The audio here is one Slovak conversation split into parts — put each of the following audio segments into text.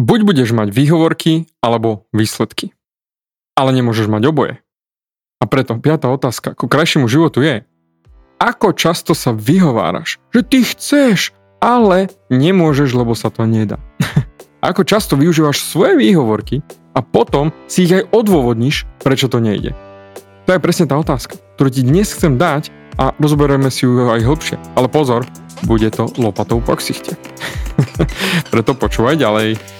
Buď budeš mať výhovorky, alebo výsledky. Ale nemôžeš mať oboje. A preto piatá otázka ku krajšiemu životu je, ako často sa vyhováraš, že ty chceš, ale nemôžeš, lebo sa to nedá. ako často využívaš svoje výhovorky a potom si ich aj odôvodníš, prečo to nejde. To je presne tá otázka, ktorú ti dnes chcem dať a rozoberieme si ju aj hlbšie. Ale pozor, bude to lopatou po ksichte. Preto počúvaj ďalej.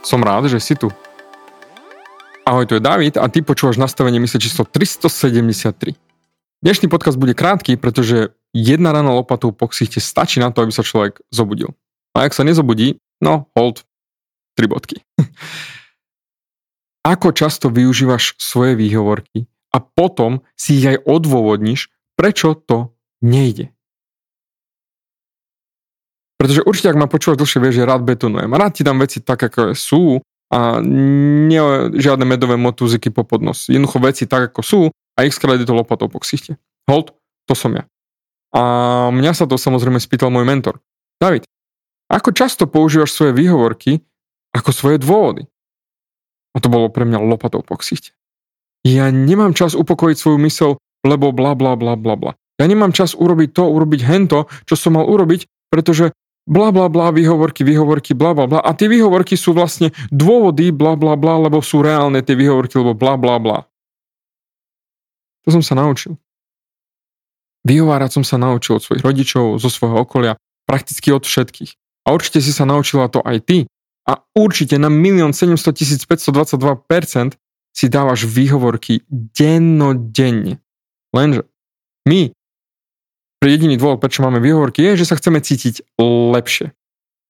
Som rád, že si tu. Ahoj, tu je David a ty počúvaš nastavenie mysle číslo 373. Dnešný podcast bude krátky, pretože jedna rána lopatou po ksichte stačí na to, aby sa človek zobudil. A ak sa nezobudí, no hold, tri bodky. Ako často využívaš svoje výhovorky a potom si ich aj odôvodníš, prečo to nejde. Pretože určite, ak ma počúvaš dlhšie, vieš, že rád betonujem. Rád ti dám veci tak, ako sú a nie žiadne medové motúziky po podnos. Jednoducho veci tak, ako sú a ich krát je to lopatou po ksichte. Hold, to som ja. A mňa sa to samozrejme spýtal môj mentor. David, ako často používaš svoje výhovorky ako svoje dôvody? A to bolo pre mňa lopatou po ksichte. Ja nemám čas upokojiť svoju mysel, lebo bla bla bla bla bla. Ja nemám čas urobiť to, urobiť hento, čo som mal urobiť, pretože bla bla bla, výhovorky, výhovorky, bla bla bla. A tie výhovorky sú vlastne dôvody bla bla bla, lebo sú reálne tie výhovorky, lebo bla bla bla. To som sa naučil. Vyhovárať som sa naučil od svojich rodičov, zo svojho okolia, prakticky od všetkých. A určite si sa naučila to aj ty. A určite na 1 700 522% si dávaš výhovorky dennodenne. Lenže my jediný dôvod, prečo máme výhovorky, je, že sa chceme cítiť lepšie.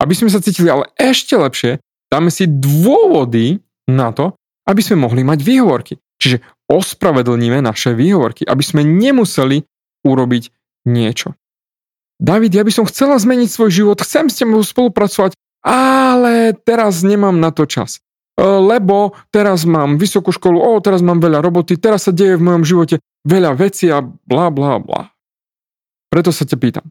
Aby sme sa cítili ale ešte lepšie, dáme si dôvody na to, aby sme mohli mať výhovorky. Čiže ospravedlníme naše výhovorky, aby sme nemuseli urobiť niečo. David, ja by som chcela zmeniť svoj život, chcem s tebou spolupracovať, ale teraz nemám na to čas. E, lebo teraz mám vysokú školu, o, teraz mám veľa roboty, teraz sa deje v mojom živote veľa vecí a bla bla bla. Preto sa ťa pýtam.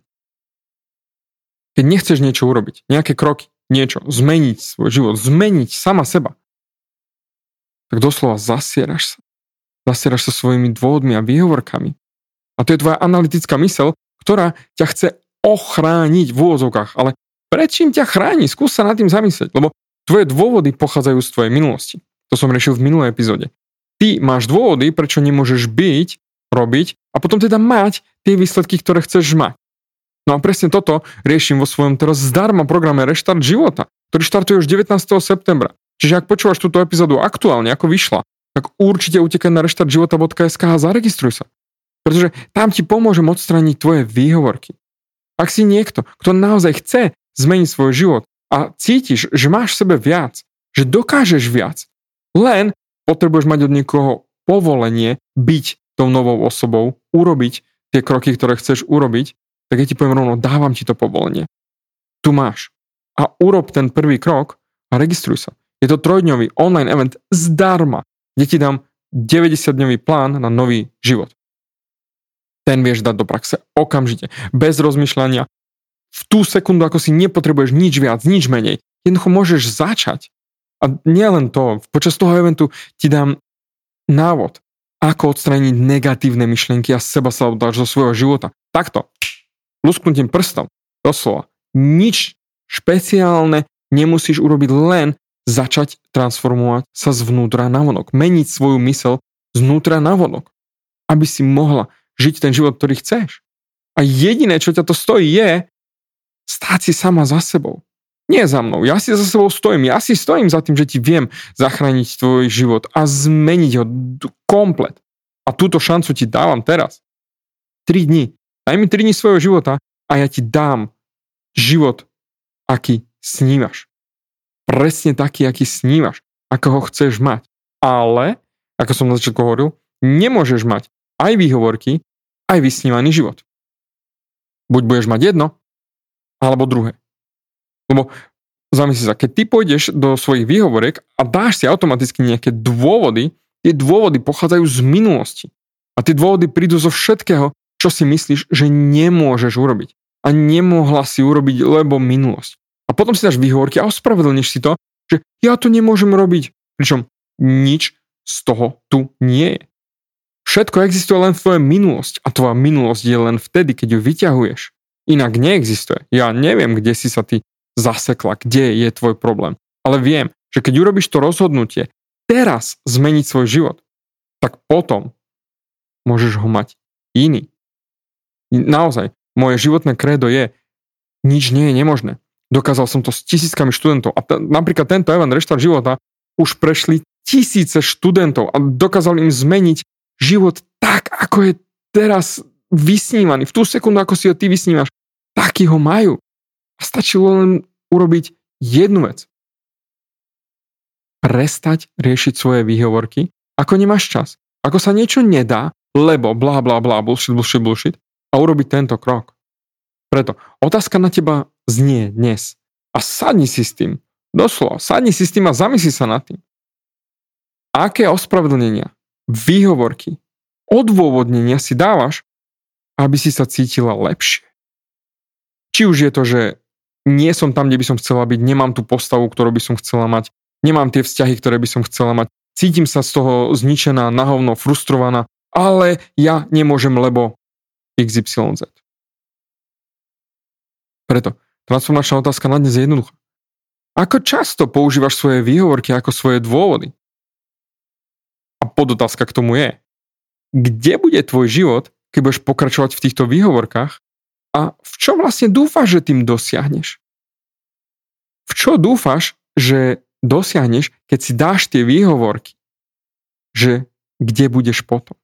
Keď nechceš niečo urobiť, nejaké kroky, niečo, zmeniť svoj život, zmeniť sama seba, tak doslova zasieraš sa. Zasieraš sa svojimi dôvodmi a výhovorkami. A to je tvoja analytická mysel, ktorá ťa chce ochrániť v úvozovkách. Ale prečím ťa chráni? Skús sa nad tým zamyslieť, lebo tvoje dôvody pochádzajú z tvojej minulosti. To som riešil v minulej epizóde. Ty máš dôvody, prečo nemôžeš byť, robiť a potom teda mať tie výsledky, ktoré chceš mať. No a presne toto riešim vo svojom teraz zdarma programe Reštart života, ktorý štartuje už 19. septembra. Čiže ak počúvaš túto epizódu aktuálne, ako vyšla, tak určite utekaj na reštartživota.sk a zaregistruj sa. Pretože tam ti pomôžem odstrániť tvoje výhovorky. Ak si niekto, kto naozaj chce zmeniť svoj život a cítiš, že máš v sebe viac, že dokážeš viac, len potrebuješ mať od niekoho povolenie byť tou novou osobou, urobiť tie kroky, ktoré chceš urobiť, tak ja ti poviem rovno, dávam ti to povolenie. Tu máš. A urob ten prvý krok a registruj sa. Je to trojdňový online event zdarma, kde ti dám 90-dňový plán na nový život. Ten vieš dať do praxe okamžite, bez rozmýšľania. V tú sekundu, ako si nepotrebuješ nič viac, nič menej. Jednoducho môžeš začať. A nielen to, počas toho eventu ti dám návod, ako odstrániť negatívne myšlienky a seba sabotáž zo svojho života. Takto, lusknutím prstom, doslova, nič špeciálne nemusíš urobiť len začať transformovať sa zvnútra na vonok, meniť svoju mysel znútra na vonok, aby si mohla žiť ten život, ktorý chceš. A jediné, čo ťa to stojí, je stáť si sama za sebou. Nie za mnou, ja si za sebou stojím, ja si stojím za tým, že ti viem zachrániť tvoj život a zmeniť ho komplet. A túto šancu ti dávam teraz. 3 dní. Daj mi 3 dní svojho života a ja ti dám život, aký snívaš. Presne taký, aký snívaš, ako ho chceš mať. Ale, ako som na začiatku hovoril, nemôžeš mať aj výhovorky, aj vysnívaný život. Buď budeš mať jedno, alebo druhé. Lebo zamysli sa, keď ty pôjdeš do svojich výhovoriek a dáš si automaticky nejaké dôvody, tie dôvody pochádzajú z minulosti. A tie dôvody prídu zo všetkého, čo si myslíš, že nemôžeš urobiť. A nemohla si urobiť, lebo minulosť. A potom si dáš výhovorky a ospravedlníš si to, že ja to nemôžem robiť. Pričom nič z toho tu nie je. Všetko existuje len v tvojej minulosť a tvoja minulosť je len vtedy, keď ju vyťahuješ. Inak neexistuje. Ja neviem, kde si sa ty zasekla, kde je tvoj problém. Ale viem, že keď urobíš to rozhodnutie teraz zmeniť svoj život, tak potom môžeš ho mať iný. Naozaj, moje životné kredo je, nič nie je nemožné. Dokázal som to s tisíckami študentov. A t- napríklad tento event Reštart života už prešli tisíce študentov a dokázal im zmeniť život tak, ako je teraz vysnívaný. V tú sekundu, ako si ho ty vysnívaš, taký ho majú. A stačilo len urobiť jednu vec. Prestať riešiť svoje výhovorky, ako nemáš čas. Ako sa niečo nedá, lebo bla bla bla, bullshit, bullshit, bullshit a urobiť tento krok. Preto otázka na teba znie dnes a sadni si s tým. Doslova, sadni si s tým a zamysli sa nad tým. Aké ospravedlnenia, výhovorky, odôvodnenia si dávaš, aby si sa cítila lepšie. Či už je to, že nie som tam, kde by som chcela byť, nemám tú postavu, ktorú by som chcela mať, nemám tie vzťahy, ktoré by som chcela mať, cítim sa z toho zničená, nahovno, frustrovaná, ale ja nemôžem, lebo XYZ. Preto transformačná otázka na dnes je jednoduchá. Ako často používaš svoje výhovorky ako svoje dôvody? A podotázka k tomu je, kde bude tvoj život, keď budeš pokračovať v týchto výhovorkách a v čo vlastne dúfaš, že tým dosiahneš? V čo dúfaš, že dosiahneš, keď si dáš tie výhovorky? Že kde budeš potom?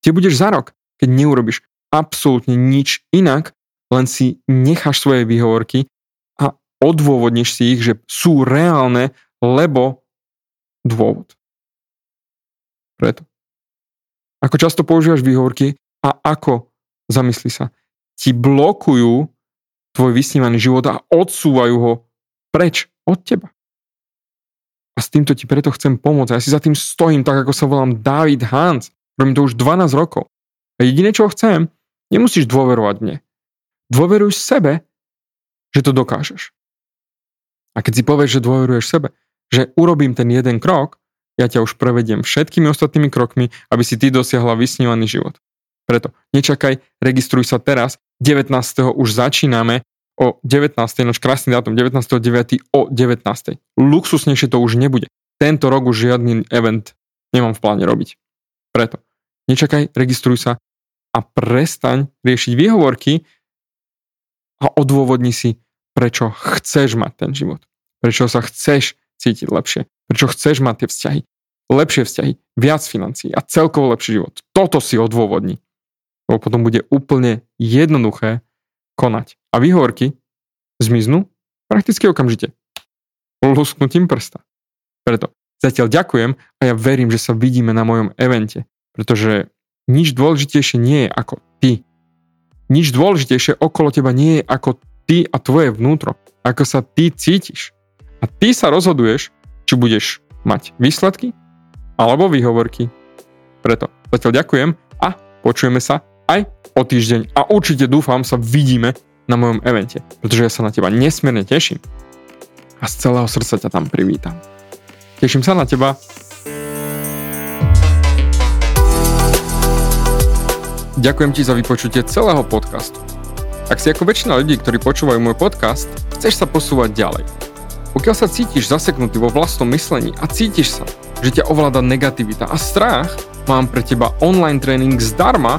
Kde budeš za rok, keď neurobiš absolútne nič inak, len si necháš svoje výhovorky a odôvodníš si ich, že sú reálne, lebo dôvod. Preto. Ako často používaš výhovorky a ako, zamysli sa, ti blokujú tvoj vysnívaný život a odsúvajú ho preč od teba. A s týmto ti preto chcem pomôcť. Ja si za tým stojím tak, ako sa volám David Hans. Robím to už 12 rokov. A jediné, čo chcem, nemusíš dôverovať mne. Dôveruj sebe, že to dokážeš. A keď si povieš, že dôveruješ sebe, že urobím ten jeden krok, ja ťa už prevediem všetkými ostatnými krokmi, aby si ty dosiahla vysnívaný život. Preto nečakaj, registruj sa teraz 19. už začíname o 19. noč krásny dátum, 19.9. o 19. Luxusnejšie to už nebude. Tento rok už žiadny event nemám v pláne robiť. Preto nečakaj, registruj sa a prestaň riešiť výhovorky a odôvodni si, prečo chceš mať ten život. Prečo sa chceš cítiť lepšie. Prečo chceš mať tie vzťahy. Lepšie vzťahy, viac financií a celkovo lepší život. Toto si odôvodni lebo potom bude úplne jednoduché konať. A výhovorky zmiznú prakticky okamžite. Lusknutím prsta. Preto zatiaľ ďakujem a ja verím, že sa vidíme na mojom evente, pretože nič dôležitejšie nie je ako ty. Nič dôležitejšie okolo teba nie je ako ty a tvoje vnútro. Ako sa ty cítiš. A ty sa rozhoduješ, či budeš mať výsledky alebo výhovorky. Preto zatiaľ ďakujem a počujeme sa aj o týždeň a určite dúfam sa vidíme na mojom evente, pretože ja sa na teba nesmierne teším a z celého srdca ťa tam privítam. Teším sa na teba. Ďakujem ti za vypočutie celého podcastu. Ak si ako väčšina ľudí, ktorí počúvajú môj podcast, chceš sa posúvať ďalej. Pokiaľ sa cítiš zaseknutý vo vlastnom myslení a cítiš sa, že ťa ovláda negativita a strach, mám pre teba online tréning zdarma,